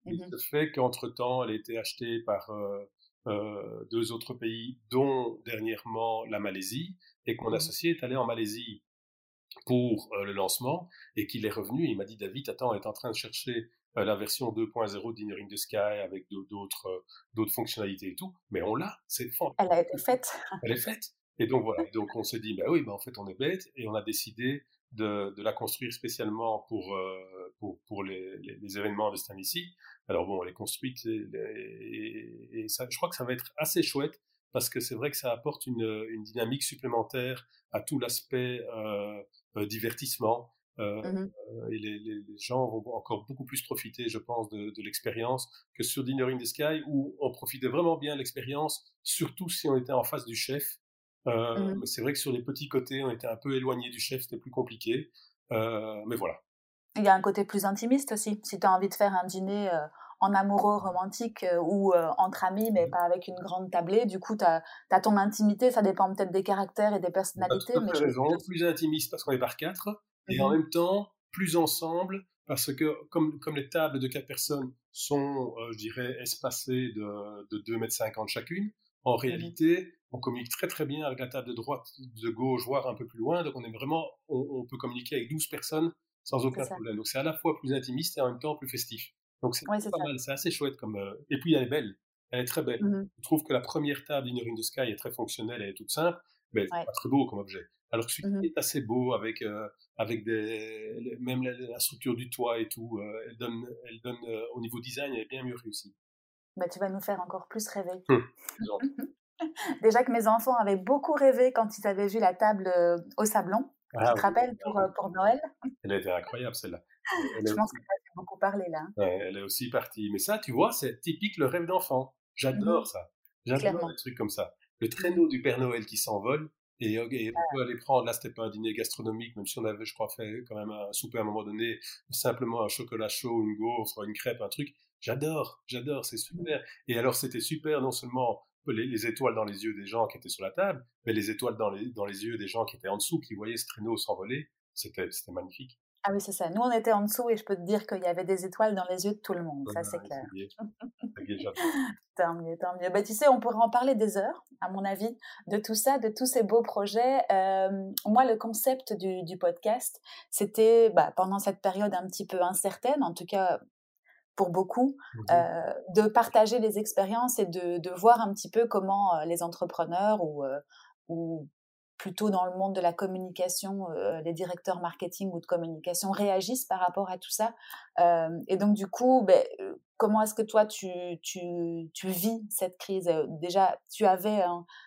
Il mmh se fait qu'entre-temps, elle a été achetée par euh, euh, deux autres pays, dont dernièrement la Malaisie, et que mon mmh associé est allé en Malaisie pour le lancement, et qu'il est revenu, il m'a dit, David, attends, on est en train de chercher euh, la version 2.0 d'Inner in the Sky avec d'autres euh, d'autres fonctionnalités et tout, mais on l'a, c'est fort. Elle a été faite. Elle est faite. Et donc voilà, donc on s'est dit, bah oui, bah en fait on est bête, et on a décidé de, de la construire spécialement pour, euh, pour, pour les, les, événements de cette année-ci. Alors bon, elle est construite, et, et, ça, je crois que ça va être assez chouette, parce que c'est vrai que ça apporte une, une dynamique supplémentaire à tout l'aspect euh, divertissement, euh, mmh euh, et les, les, gens vont encore beaucoup plus profiter, je pense, de, de l'expérience que sur Dinner in the Sky, où on profitait vraiment bien de l'expérience, surtout si on était en face du chef. Euh, mmh C'est vrai que sur les petits côtés, on était un peu éloigné du chef, c'était plus compliqué. Euh, mais voilà. Il y a un côté plus intimiste aussi. Si tu as envie de faire un dîner euh, en amoureux romantique euh, ou entre amis, mais mmh. pas avec une grande tablée. Du coup, tu as, as, ton intimité, ça dépend peut-être des caractères et des personnalités. mais raison, plus intimiste parce qu'on est par quatre, et en mmh même temps plus ensemble parce que comme, comme les tables de quatre personnes sont, euh, je dirais, espacées de, de 2 mètres 50 chacune, en mmh réalité, on communique très très bien avec la table de droite, de gauche, voire un peu plus loin. Donc on est vraiment, on, peut communiquer avec 12 personnes sans aucun problème. Donc c'est à la fois plus intimiste et en même temps plus festif. Donc c'est pas mal, c'est assez chouette comme. Euh, et puis elle est belle, elle est très belle. Mmh je trouve que la première table d'Inner in the Sky est très fonctionnelle, elle est toute simple, mais c'est pas très beau comme objet. Alors que celui-ci est assez beau avec euh, avec des même la, structure du toit et tout. Euh, elle donne elle donne au niveau design elle est bien mieux réussie. Bah, tu vas nous faire encore plus rêver. Hum, (laughs) Déjà que mes enfants avaient beaucoup rêvé quand ils avaient vu la table au sablon. Ah, tu te rappelles pour, pour Noël? Elle était incroyable celle-là. Je pense que ça fait beaucoup parler là. elle est aussi partie. Mais ça, tu vois, c'est typique le rêve d'enfant. J'adore mmh ça. J'adore des trucs comme ça. Le traîneau du Père Noël qui s'envole, et, et on peut aller prendre, là c'était pas un dîner gastronomique, même si on avait, je crois, fait quand même un souper à un moment donné, simplement un chocolat chaud, une gaufre, une crêpe, un truc. J'adore, j'adore, c'est super. Et alors c'était super non seulement les, les, étoiles dans les yeux des gens qui étaient sur la table, mais les étoiles dans les, dans les yeux des gens qui étaient en dessous, qui voyaient ce traîneau s'envoler. C'était magnifique. Ah oui, c'est ça. Nous, on était en dessous et je peux te dire qu'il y avait des étoiles dans les yeux de tout le monde. ça, c'est clair. (laughs) tant mieux, tant mieux. Bah, tu sais, on pourrait en parler des heures, à mon avis, de tout ça, de tous ces beaux projets. Euh, moi, le concept du, du podcast, c'était bah, pendant cette période un petit peu incertaine, en tout cas pour beaucoup, mmh euh, de partager les expériences et de, de, voir un petit peu comment les entrepreneurs ou, euh, ou plutôt dans le monde de la communication, euh, les directeurs marketing ou de communication réagissent par rapport à tout ça. Euh, et donc, du coup, ben, euh, comment est-ce que toi, tu, tu, tu, vis cette crise? Déjà, tu avais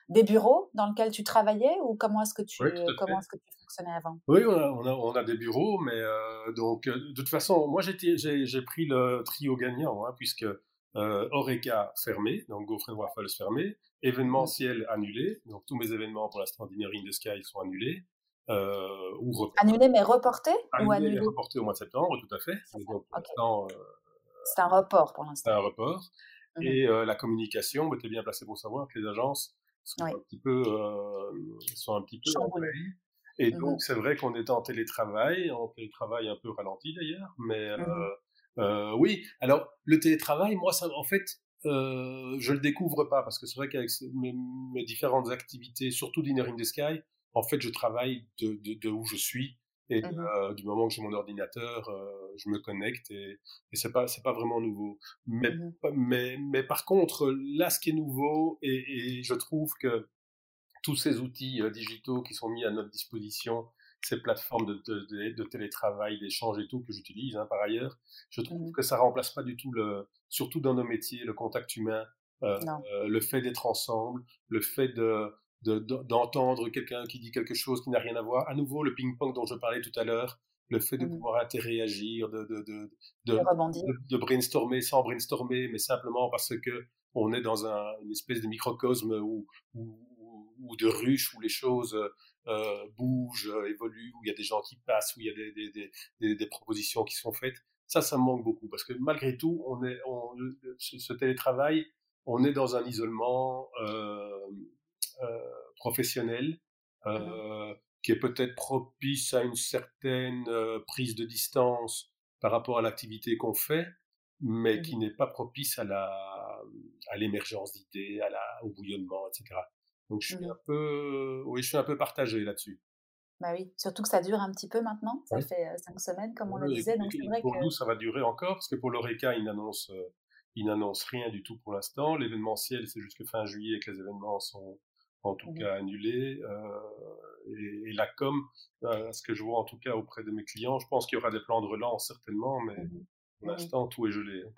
des bureaux dans lesquels tu travaillais ou comment est-ce que tu, comment est-ce que tu fonctionnais avant? Oui, on a, on, a, des bureaux, mais donc, de toute façon, moi, j'ai pris le trio gagnant, hein, puisque euh, Oreca fermé, donc Gaufre Waffles fermé, événementiel annulé, donc tous mes événements pour l'instant Dinner in the Sky sont annulés. ou Annulé mais reporté ou annulé reporté au mois de septembre, tout à fait. C'est un report pour l'instant. C'est un report. Mmh Et la communication, bah, tu es bien placé pour savoir que les agences sont un petit peu, sont un petit peu Et mmh donc, c'est vrai qu'on est en télétravail, en télétravail un peu ralenti d'ailleurs, mais mmh oui. Alors, le télétravail, moi, ça, en fait, euh, je le découvre pas parce que c'est vrai qu'avec mes, mes, différentes activités, surtout d'Inner in the Sky, en fait, je travaille de, de, de où je suis et mmh euh, du moment que j'ai mon ordinateur, euh, je me connecte et, et c'est pas c'est pas vraiment nouveau. Mais, mmh mais mais par contre, là, ce qui est nouveau et, et je trouve que tous ces outils euh, digitaux qui sont mis à notre disposition, ces plateformes de, de, de télétravail, d'échange et tout que j'utilise hein, par ailleurs, je trouve mmh que ça remplace pas du tout le, surtout dans nos métiers, le contact humain, euh, euh, le fait d'être ensemble, le fait de d'entendre quelqu'un qui dit quelque chose qui n'a rien à voir. À nouveau, le ping-pong dont je parlais tout à l'heure, le fait de mmh. pouvoir interréagir, de, brainstormer sans brainstormer, mais simplement parce que on est dans un, une espèce de microcosme ou, ou, de ruche où les choses euh, bougent, évoluent, où il y a des gens qui passent, où il y a des, des, des, des propositions qui sont faites. Ça, ça me manque beaucoup parce que malgré tout, on est, on, ce, télétravail, on est dans un isolement euh, euh, professionnel mmh euh, qui est peut-être propice à une certaine euh, prise de distance par rapport à l'activité qu'on fait, mais mmh qui n'est pas propice à la à l'émergence d'idées, à la au bouillonnement, etc. Donc je suis mmh un peu, oui, je suis un peu partagé là-dessus. Bah oui, surtout que ça dure un petit peu maintenant. Ça fait cinq semaines, comme on le disait. Donc vrai pour nous, ça va durer encore, parce que pour l'ORECA, il n'annonce, il n'annonce rien du tout pour l'instant. L'événementiel, c'est jusque fin juillet que les événements sont en tout mmh cas annulés. et, la com, ce que je vois en tout cas auprès de mes clients, je pense qu'il y aura des plans de relance certainement, mais mmh pour l'instant, tout est gelé. Hein.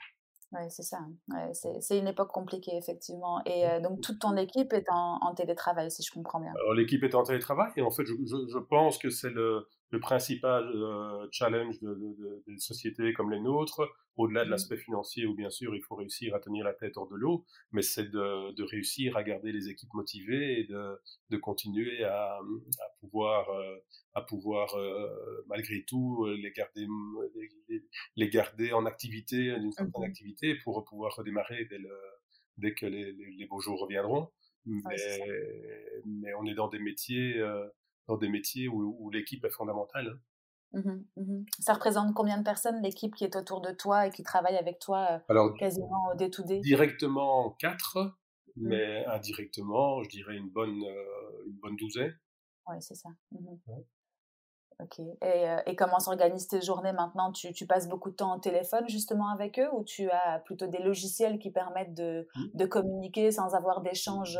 Oui, c'est ça. Ouais, c'est une époque compliquée, effectivement. Et euh, donc, toute ton équipe est en, en, télétravail, si je comprends bien. Alors, l'équipe est en télétravail, et en fait, je, je, je pense que c'est le, le, principal euh, challenge de, de, de, de, sociétés comme les nôtres, au-delà de mmh. l'aspect financier, où bien sûr, il faut réussir à tenir la tête hors de l'eau, mais c'est de, de, réussir à garder les équipes motivées et de, de continuer à, à pouvoir, euh, à pouvoir euh, malgré tout, les garder, les, les garder en activité, d'une certaine mmh activité, pour pouvoir redémarrer dès, le, dès que les, les, beaux jours reviendront. Mais, mais on est dans des métiers, dans des métiers où, où l'équipe est fondamentale. Hein. Mmh mmh Ça représente combien de personnes l'équipe qui est autour de toi et qui travaille avec toi euh, Alors, quasiment au day-to-day Directement quatre, mmh. mais indirectement, je dirais une bonne, euh, une bonne douzaine. Oui, c'est ça. Ok. Et, euh, et comment s'organisent tes journées maintenant? Tu, tu, passes beaucoup de temps au téléphone justement avec eux ou tu as plutôt des logiciels qui permettent de, de communiquer sans avoir d'échange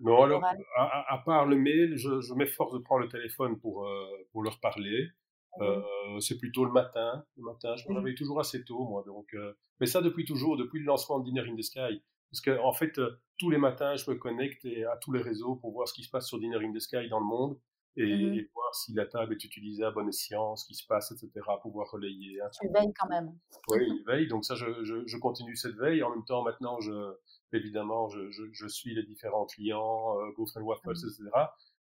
Non, alors, à, à, part le mail, je, je m'efforce de prendre le téléphone pour, pour leur parler. Euh, c'est plutôt le matin. Le matin, je me mmh. réveille toujours assez tôt, moi. Donc, euh, mais ça depuis toujours, depuis le lancement de Dinner in the Sky. Parce que en fait, euh, tous les matins, je me connecte à tous les réseaux pour voir ce qui se passe sur Dinner in the Sky dans le monde et, mmh voir si la table est utilisée à bon escient, ce qui se passe, etc. Pouvoir relayer. Hein. Tu veilles quand même. Oui, je veille. Donc ça, je, je, je, continue cette veille. En même temps, maintenant, je, évidemment, je, je suis les différents clients, euh, Waffles, mmh etc.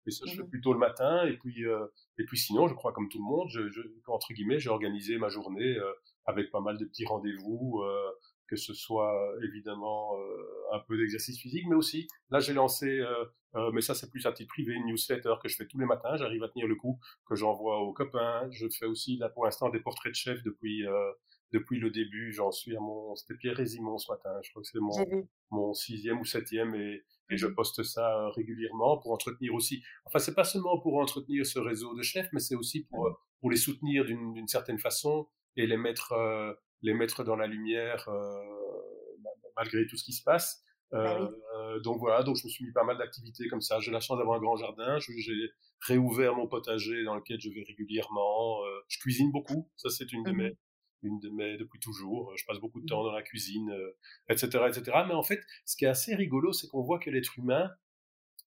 Et ça, je fais mmh plutôt le matin. Et puis, euh, et puis sinon, je crois comme tout le monde, je, je, entre guillemets, j'ai organisé ma journée euh, avec pas mal de petits rendez-vous, euh, que ce soit évidemment un peu d'exercice physique, mais aussi, là, j'ai lancé, mais ça, c'est plus à titre privé, une newsletter que je fais tous les matins. J'arrive à tenir le coup, que j'envoie aux copains. Je fais aussi, là, pour l'instant, des portraits de chef depuis depuis le début, j'en suis à mon, c'était Pierre et Simon ce matin, je crois que c'est mon, mon sixième ou septième et, et je mmh poste ça euh, régulièrement pour entretenir aussi. Enfin, c'est pas seulement pour entretenir ce réseau de chefs, mais c'est aussi pour, euh, pour les soutenir d'une certaine façon et les mettre, euh, les mettre dans la lumière malgré tout ce qui se passe. Bah donc voilà, donc je me suis mis pas mal d'activités comme ça. J'ai la chance d'avoir un grand jardin. J'ai réouvert mon potager dans lequel je vais régulièrement. je cuisine beaucoup. Ça, c'est une de mmh mes une de mes depuis toujours. Je passe beaucoup de temps mmh. dans la cuisine, etc., euh, etc. Mais en fait, ce qui est assez rigolo, c'est qu'on voit que l'être humain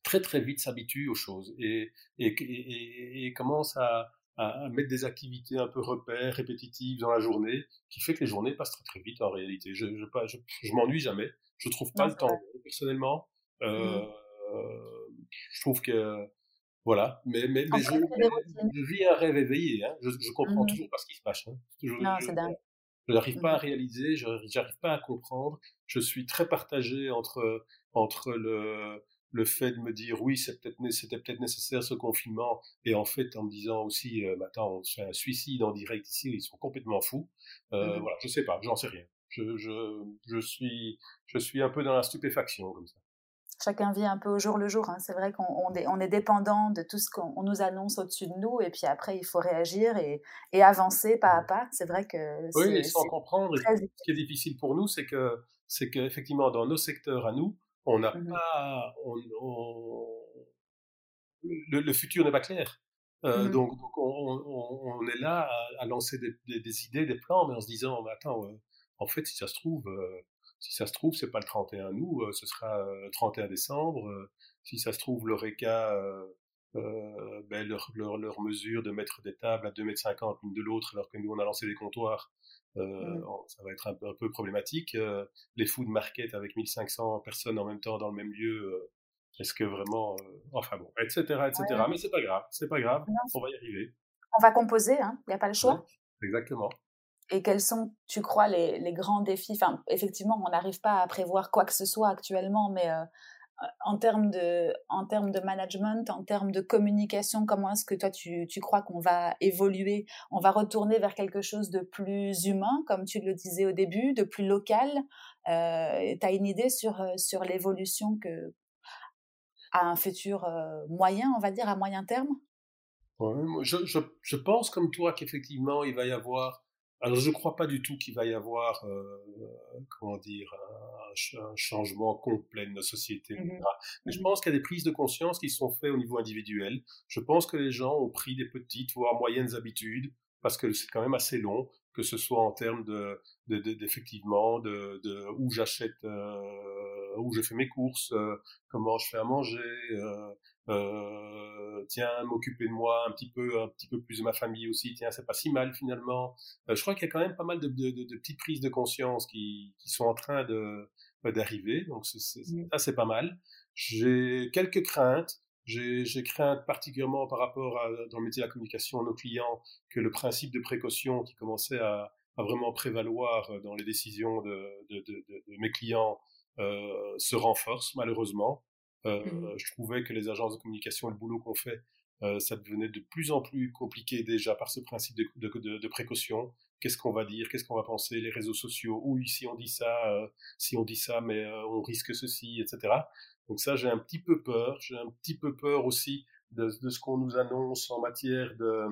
très très vite s'habitue aux choses et, et, et, commence à, à, mettre des activités un peu repères, répétitives dans la journée, qui fait que les journées passent très très vite en réalité. Je, je, je, m'ennuie jamais. Je trouve pas le temps personnellement. Mmh. Euh, Je trouve que Voilà, mais, mais, mais je, vis un rêve éveillé. Hein. Je, je, comprends mmh toujours pas ce qui se passe. Hein. Je n'arrive pas à mmh réaliser, je n'arrive pas à comprendre. Je suis très partagé entre, entre le, le fait de me dire oui, c'était peut-être peut nécessaire ce confinement, et en fait en me disant aussi, euh, attends, c'est un suicide en direct ici, ils sont complètement fous. Euh, mmh Voilà, je sais pas, j'en sais rien. Je, je, je, suis, je suis un peu dans la stupéfaction comme ça chacun vit un peu au jour le jour. Hein. C'est vrai qu'on est, on est, dépendant de tout ce qu'on nous annonce au-dessus de nous, et puis après, il faut réagir et, et avancer pas à pas. C'est vrai que. Oui, sans comprendre, ce qui est difficile pour nous, c'est que, c'est qu'effectivement, dans nos secteurs à nous, on n'a mmh pas. Le, futur n'est pas clair. Euh, mmh donc, donc on, est là à, lancer des, des, idées, des plans, mais en se disant, mais attends, euh, en fait, si ça se trouve, euh, si ça se trouve, c'est pas le 31 août, euh, ce sera le euh, 31 décembre. Si ça se trouve, le RECA, ben, leur, leur, leur, mesure de mettre des tables à 2,50 mètres l'une de l'autre, alors que nous, on a lancé des comptoirs, mmh. ça va être un peu, un peu problématique. les food market avec 1500 personnes en même temps dans le même lieu, est-ce que vraiment, enfin bon, etc., etc. Mais c'est pas grave, c'est pas grave, on va y arriver. On va composer, il hein, n'y a pas le choix. exactement et quels sont, tu crois, les, les grands défis? Enfin, effectivement, on n'arrive pas à prévoir quoi que ce soit actuellement, mais euh, en termes de, en termes de management, en termes de communication, comment est-ce que toi tu, tu crois qu'on va évoluer? On va retourner vers quelque chose de plus humain, comme tu le disais au début, de plus local? Euh, tu as une idée sur, euh, sur l'évolution que à un futur euh, moyen, on va dire, à moyen terme? Je, je, je, pense comme toi qu'effectivement il va y avoir alors je ne crois pas du tout qu'il va y avoir, euh, comment dire, un, changement complet de nos sociétés. Mmh Mais je mmh pense qu'il y a des prises de conscience qui sont faites au niveau individuel. Je pense que les gens ont pris des petites, voire moyennes habitudes, parce que c'est quand même assez long, que ce soit en termes de, d'effectivement, de, de, où j'achète, euh, où je fais mes courses, euh, comment je fais à manger, euh, tiens, m'occuper de moi un petit peu, un petit peu plus de ma famille aussi, tiens, c'est pas si mal finalement. Euh, je crois qu'il y a quand même pas mal de, de, de, petites prises de conscience qui, qui sont en train de bah, d'arriver, donc c'est, mmh. ça c'est pas mal. J'ai quelques craintes. J'ai, j'ai crainte particulièrement par rapport à, dans le métier de la communication, nos clients, que le principe de précaution qui commençait à, à vraiment prévaloir dans les décisions de, de, de, de mes clients euh, se renforce malheureusement. Euh, mmh. Je trouvais que les agences de communication et le boulot qu'on fait, euh, ça devenait de plus en plus compliqué déjà par ce principe de, de, de, précaution. Qu'est-ce qu'on va dire, qu'est-ce qu'on va penser, les réseaux sociaux, oui, si on dit ça, euh, si on dit ça, mais on risque ceci, etc. Donc ça, j'ai un petit peu peur. J'ai un petit peu peur aussi de, de ce qu'on nous annonce en matière de,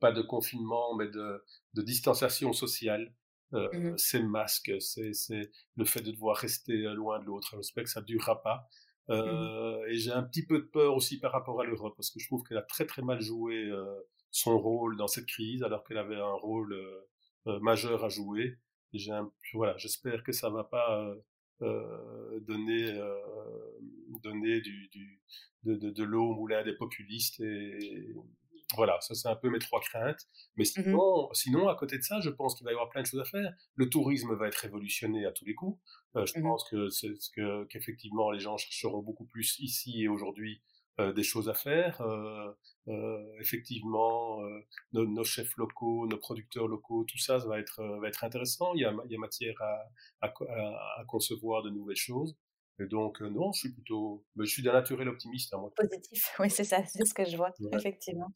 pas de confinement, mais de, de distanciation sociale. Euh, mmh Ces masques, c'est le fait de devoir rester loin de l'autre. J'espère que ça ne durera pas. Mmh euh, et j'ai un petit peu de peur aussi par rapport à l'Europe, parce que je trouve qu'elle a très très mal joué euh, son rôle dans cette crise, alors qu'elle avait un rôle euh, majeur à jouer. J'ai voilà, j'espère que ça va pas donner donner du, du de, de, de l'eau au moulin des populistes et, voilà, ça c'est un peu mes trois craintes. Mais mmh sinon, sinon, à côté de ça, je pense qu'il va y avoir plein de choses à faire. Le tourisme va être révolutionné à tous les coups. Euh, je mmh pense que c'est que qu'effectivement les gens chercheront beaucoup plus ici et aujourd'hui euh, des choses à faire. Euh, euh effectivement, euh, nos, nos, chefs locaux, nos producteurs locaux, tout ça, ça va être va être intéressant. Il y a, il y a matière à, à, à, concevoir de nouvelles choses. Et donc, euh, non, je suis plutôt. je suis d'un naturel optimiste. Hein, moi. Positif, oui, c'est ça, c'est ce que je vois, effectivement.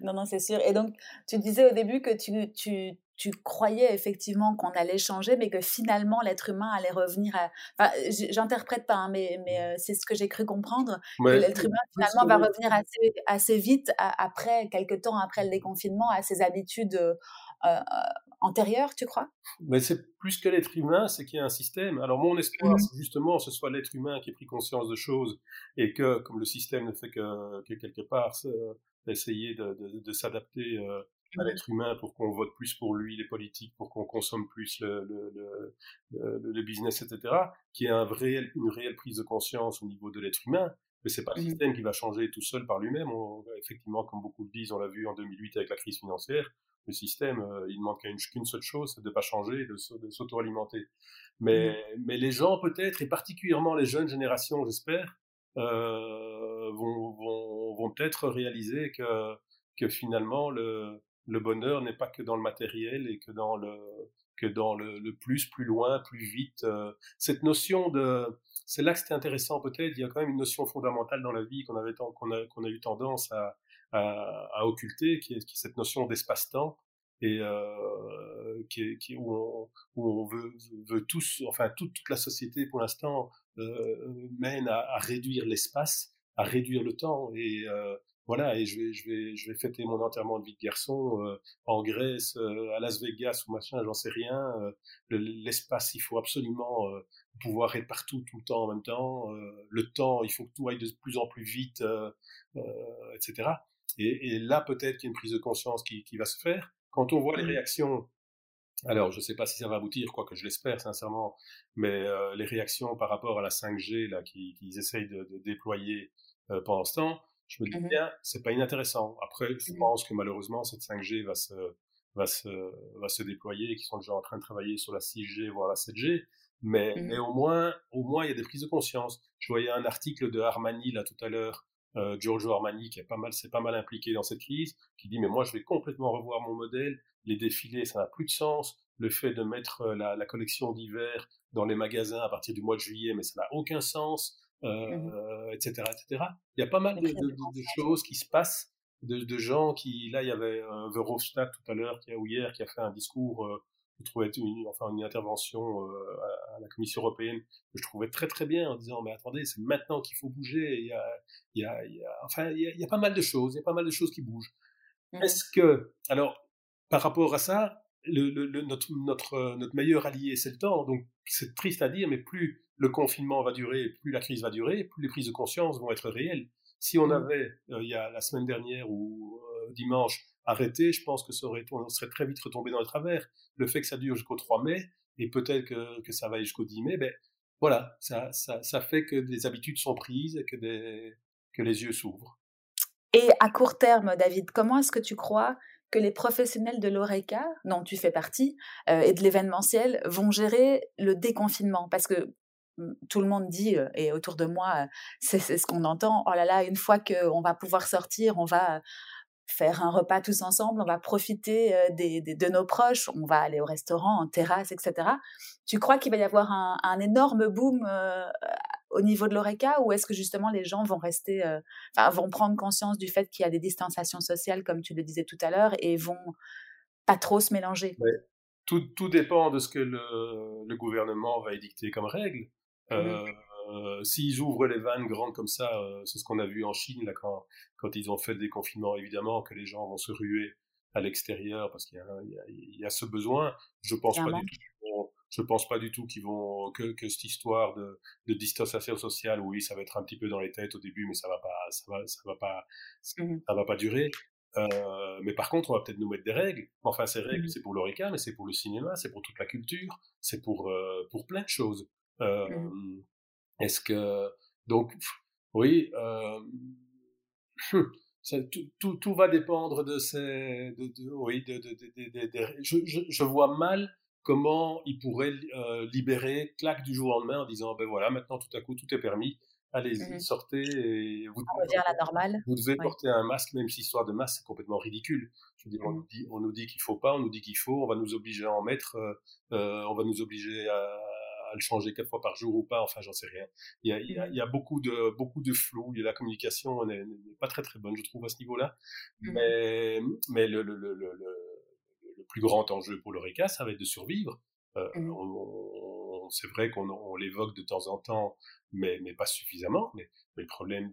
Non, non, c'est sûr. Et donc, tu disais au début que tu, tu, tu croyais effectivement qu'on allait changer, mais que finalement, l'être humain allait revenir à. Enfin, j'interprète pas, hein, mais, mais euh, c'est ce que j'ai cru comprendre. que l'être humain, finalement, va revenir assez, assez vite, après, quelques temps après le déconfinement, à ses habitudes. Euh, antérieure, tu crois? Mais c'est plus que l'être humain, c'est qu'il y a un système. Alors mon espoir, mmh c'est justement ce soit l'être humain qui ait pris conscience de choses et que, comme le système ne fait que, quelque part essayer de, s'adapter euh, à mmh l'être humain pour qu'on vote plus pour lui, les politiques, pour qu'on consomme plus le, le, business, etc., qui ait un vrai, une réelle prise de conscience au niveau de l'être humain. Mais c'est pas le mmh système qui va changer tout seul par lui-même. Effectivement, comme beaucoup le disent, on l'a vu en 2008 avec la crise financière, le système, euh, il ne manque qu'une seule chose, c'est de ne pas changer et de, s'auto-alimenter. Mais, mmh. mais les gens peut-être, et particulièrement les jeunes générations, j'espère, euh, vont, vont, vont peut-être réaliser que, que finalement le, le bonheur n'est pas que dans le matériel et que dans le, que dans le, le plus, plus loin, plus vite. cette notion de, c'est là que c'était intéressant peut-être. Il y a quand même une notion fondamentale dans la vie qu'on avait qu'on a, qu'on a eu tendance à, à, à occulter, qui est, qui est cette notion d'espace-temps et euh, qui, qui, où, on, où on veut, veut, tous, enfin toute, la société pour l'instant euh, mène à, à réduire l'espace, à réduire le temps et euh, voilà et je vais je vais je vais fêter mon enterrement de vie de garçon euh, en Grèce, euh, à Las Vegas ou machin, j'en sais rien. Euh, l'espace, il faut absolument pouvoir être partout tout le temps en même temps. le temps, il faut que tout aille de plus en plus vite, etc. Et, et là peut-être qu'il y a une prise de conscience qui, qui va se faire quand on voit les mmh. réactions, alors je ne sais pas si ça va aboutir, quoi que je l'espère sincèrement, mais euh, les réactions par rapport à la 5G là qu'ils essayent de, déployer euh, pendant ce temps, je me dis mmh bien, c'est pas inintéressant. Après, je mmh pense que malheureusement cette 5G va se va se va se déployer, et qu'ils sont déjà en train de travailler sur la 6G voire la 7G. Mais, mais au moins, au moins, il y a des prises de conscience. Je voyais un article de Armani là tout à l'heure euh, Giorgio Armani, qui est pas mal, c'est pas mal impliqué dans cette crise, qui dit mais moi je vais complètement revoir mon modèle, les défilés ça n'a plus de sens, le fait de mettre euh, la, la collection d'hiver dans les magasins à partir du mois de juillet, mais ça n'a aucun sens, euh, etc., mmh etc. Il y a pas mal de, de, de, choses qui se passent, de, gens qui, là il y avait euh, Verhofstadt tout à l'heure, qui a ou hier, qui a fait un discours euh, je trouvais une, enfin une intervention euh, à, la Commission européenne que je trouvais très très bien en disant mais attendez c'est maintenant qu'il faut bouger il y a, il y a, il y a enfin il y, a, il y, a, pas mal de choses il y a pas mal de choses qui bougent mmh. est-ce que alors par rapport à ça le, le, notre notre notre meilleur allié c'est le temps donc c'est triste à dire mais plus le confinement va durer plus la crise va durer plus les prises de conscience vont être réelles si on mmh. avait euh, il y a la semaine dernière ou euh, dimanche arrêté, je pense que ça aurait, on serait très vite retombé dans le travers. Le fait que ça dure jusqu'au 3 mai, et peut-être que, ça va jusqu'au 10 mai, ben voilà, ça, ça, ça, fait que des habitudes sont prises et que, des, que les yeux s'ouvrent. Et à court terme, David, comment est-ce que tu crois que les professionnels de l'ORECA, dont tu fais partie, euh, et de l'événementiel, vont gérer le déconfinement? Parce que mmh, tout le monde dit, euh, et autour de moi, euh, c'est ce qu'on entend, oh là là, une fois qu'on va pouvoir sortir, on va faire un repas tous ensemble, on va profiter des, de nos proches, on va aller au restaurant, en terrasse, etc. Tu crois qu'il va y avoir un, un énorme boom au niveau de l'ORECA ou est-ce que justement les gens vont rester, enfin, vont prendre conscience du fait qu'il y a des distanciations sociales, comme tu le disais tout à l'heure, et vont pas trop se mélanger? Tout, tout, dépend de ce que le, le gouvernement va édicter comme règle. Mmh euh, s'ils ouvrent les vannes grandes comme ça, euh, c'est ce qu'on a vu en Chine là quand quand ils ont fait des confinements, évidemment que les gens vont se ruer à l'extérieur parce qu'il y, y, a ce besoin. Je pense pas du tout. je pense pas du tout qu'ils vont que, que cette histoire de, de distanciation sociale, oui, ça va être un petit peu dans les têtes au début, mais ça va pas, ça va, ça va pas, mmh ça va pas durer. Euh, mais par contre, on va peut-être nous mettre des règles. Enfin, ces règles, mmh c'est pour l'ORECA, mais c'est pour le cinéma, c'est pour toute la culture, c'est pour euh, pour plein de choses. Euh, mmh est-ce que donc oui, euh, (laughs) ça, tout, tout, tout, va dépendre de ces, de, de, oui, de, de, je, je, je, vois mal comment ils pourraient euh, libérer claque du jour au lendemain en disant ben voilà maintenant tout à coup tout est permis, allez-y mmh sortez et vous, on revient à la normale. Vous devez porter un masque même si l'histoire de masque c'est complètement ridicule. Je veux dire, on mmh. nous dit on nous dit qu'il faut pas, on nous dit qu'il faut, on va nous obliger à en mettre, euh on va nous obliger à le changer quatre fois par jour ou pas, enfin j'en sais rien. Il y a, il y a, il y a beaucoup de beaucoup de flou, la communication n'est pas très très bonne je trouve à ce niveau-là, mmh mais mais le, le, le, le, plus grand enjeu pour l'ORECA, ça va être de survivre. Euh, mmh c'est vrai qu'on on, l'évoque de temps en temps, mais, mais pas suffisamment. Mais, mais le problème,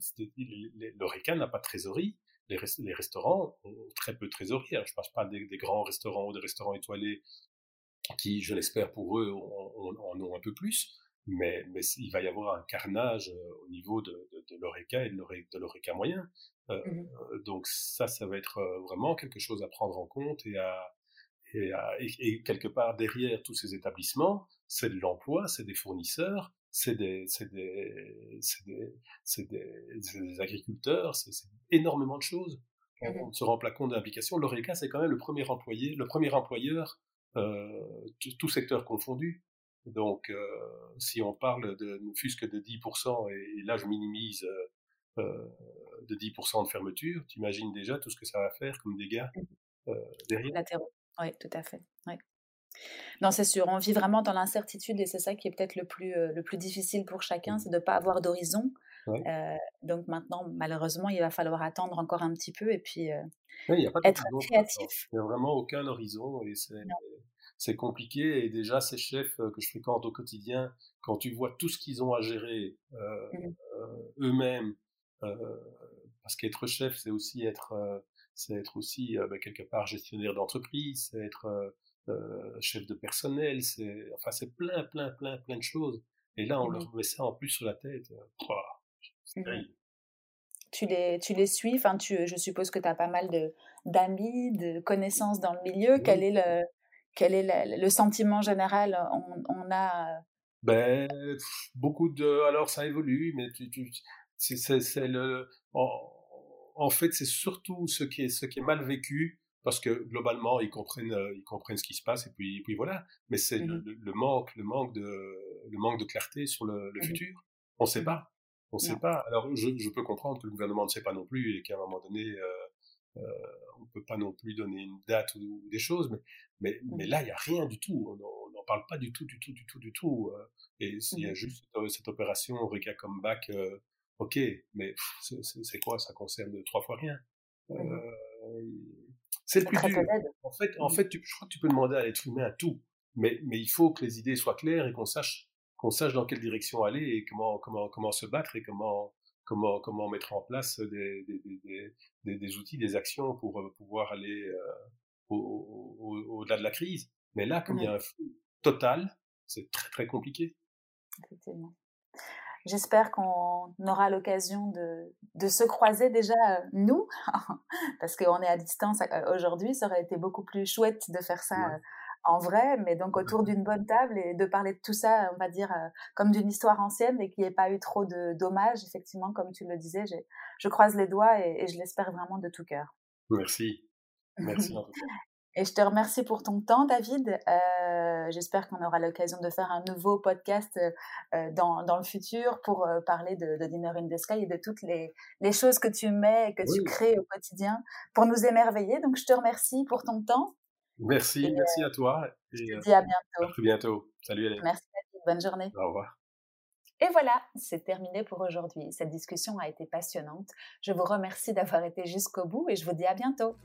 l'ORECA n'a pas de trésorerie. Les, les, restaurants ont très peu de trésorerie. Alors, je ne passe pas des, des, grands restaurants ou des restaurants étoilés qui, je l'espère pour eux, en ont un peu plus. Mais, mais il va y avoir un carnage euh, au niveau de, de, de l'ORECA et de l'ORECA moyen. Euh, mmh donc ça, ça va être euh, vraiment quelque chose à prendre en compte et à, et, à, et, quelque part derrière tous ces établissements, c'est de l'emploi, c'est des fournisseurs, c'est des, des, des, des, agriculteurs, c'est énormément de choses. On, mmh on se rend pas compte de l'implication. L'ORECA, c'est quand même le premier employé, le premier employeur euh, tout secteur confondu. Donc, euh, si on parle de ne fût-ce que de 10%, et, là je minimise, euh, de de 10% de fermeture, tu imagines déjà tout ce que ça va faire comme dégâts mmh. derrière. Oui, tout à fait. Non, c'est sûr, on vit vraiment dans l'incertitude et c'est ça qui est peut-être le plus, le plus difficile pour chacun, mmh. c'est de ne pas avoir d'horizon. Donc maintenant, malheureusement, il va falloir attendre encore un petit peu et puis être créatif. Il n'y a vraiment aucun horizon et c'est compliqué. Et déjà, ces chefs que je fréquente au quotidien, quand tu vois tout ce qu'ils ont à gérer mmh. eux-mêmes, parce qu'être chef, c'est aussi être, c'est être aussi bah, quelque part gestionnaire d'entreprise, c'est être chef de personnel, c'est enfin c'est plein, plein, plein, plein de choses. Et là, on leur met ça en plus sur la tête. Mmh. Tu les, tu les suis, enfin, tu, je suppose que tu as pas mal d'amis, de connaissances dans le milieu. Quel est le, quel est le, sentiment général on, on, a ben, beaucoup de. Alors, ça évolue, mais tu, tu, c'est, le. En, en fait, c'est surtout ce qui est, ce qui est mal vécu parce que globalement ils comprennent ils comprennent ce qui se passe et puis puis voilà. Mais c'est mmh le, manque le manque de le manque de clarté sur le, le mmh futur on sait mmh pas on sait pas. Alors je, je, peux comprendre que le gouvernement ne sait pas non plus et qu'à un moment donné euh, euh, on peut pas non plus donner une date ou, des choses mais mais, mais là il y a rien du tout. On n'en parle pas du tout du tout du tout du tout euh, et s'il y a juste cette opération Reka Comeback ok mais c'est quoi? Ça concerne trois fois rien. C'est le plus dur. En fait, en mmh. fait je crois que tu peux demander à l'être humain tout, mais, mais il faut que les idées soient claires et qu'on sache, qu'on sache dans quelle direction aller et comment, comment, comment se battre et comment, comment, comment mettre en place des, des, des, des outils, des actions pour euh, pouvoir aller euh, au-delà de la crise. Mais là, comme il y a un flou total, c'est très très compliqué. Effectivement. J'espère qu'on aura l'occasion de, de, se croiser déjà euh, nous, (laughs) parce qu'on est à distance euh, aujourd'hui. Ça aurait été beaucoup plus chouette de faire ça en vrai, mais donc autour d'une bonne table et de parler de tout ça, on va dire, comme d'une histoire ancienne et qu'il n'y ait pas eu trop de dommages. Effectivement, comme tu le disais, je croise les doigts et, et je l'espère vraiment de tout cœur. Merci. Merci. (laughs) Et je te remercie pour ton temps, David. Euh, J'espère qu'on aura l'occasion de faire un nouveau podcast euh, dans, dans, le futur pour euh, parler de, de, Dinner in the Sky et de toutes les, les choses que tu mets et que tu crées au quotidien pour nous émerveiller. Donc, je te remercie pour ton temps. Merci, merci à toi. Et, je te dis à bientôt. À très bientôt. Salut, Hélène. Merci, David. Bonne journée. Au revoir. Et voilà, c'est terminé pour aujourd'hui. Cette discussion a été passionnante. Je vous remercie d'avoir été jusqu'au bout et je vous dis à bientôt.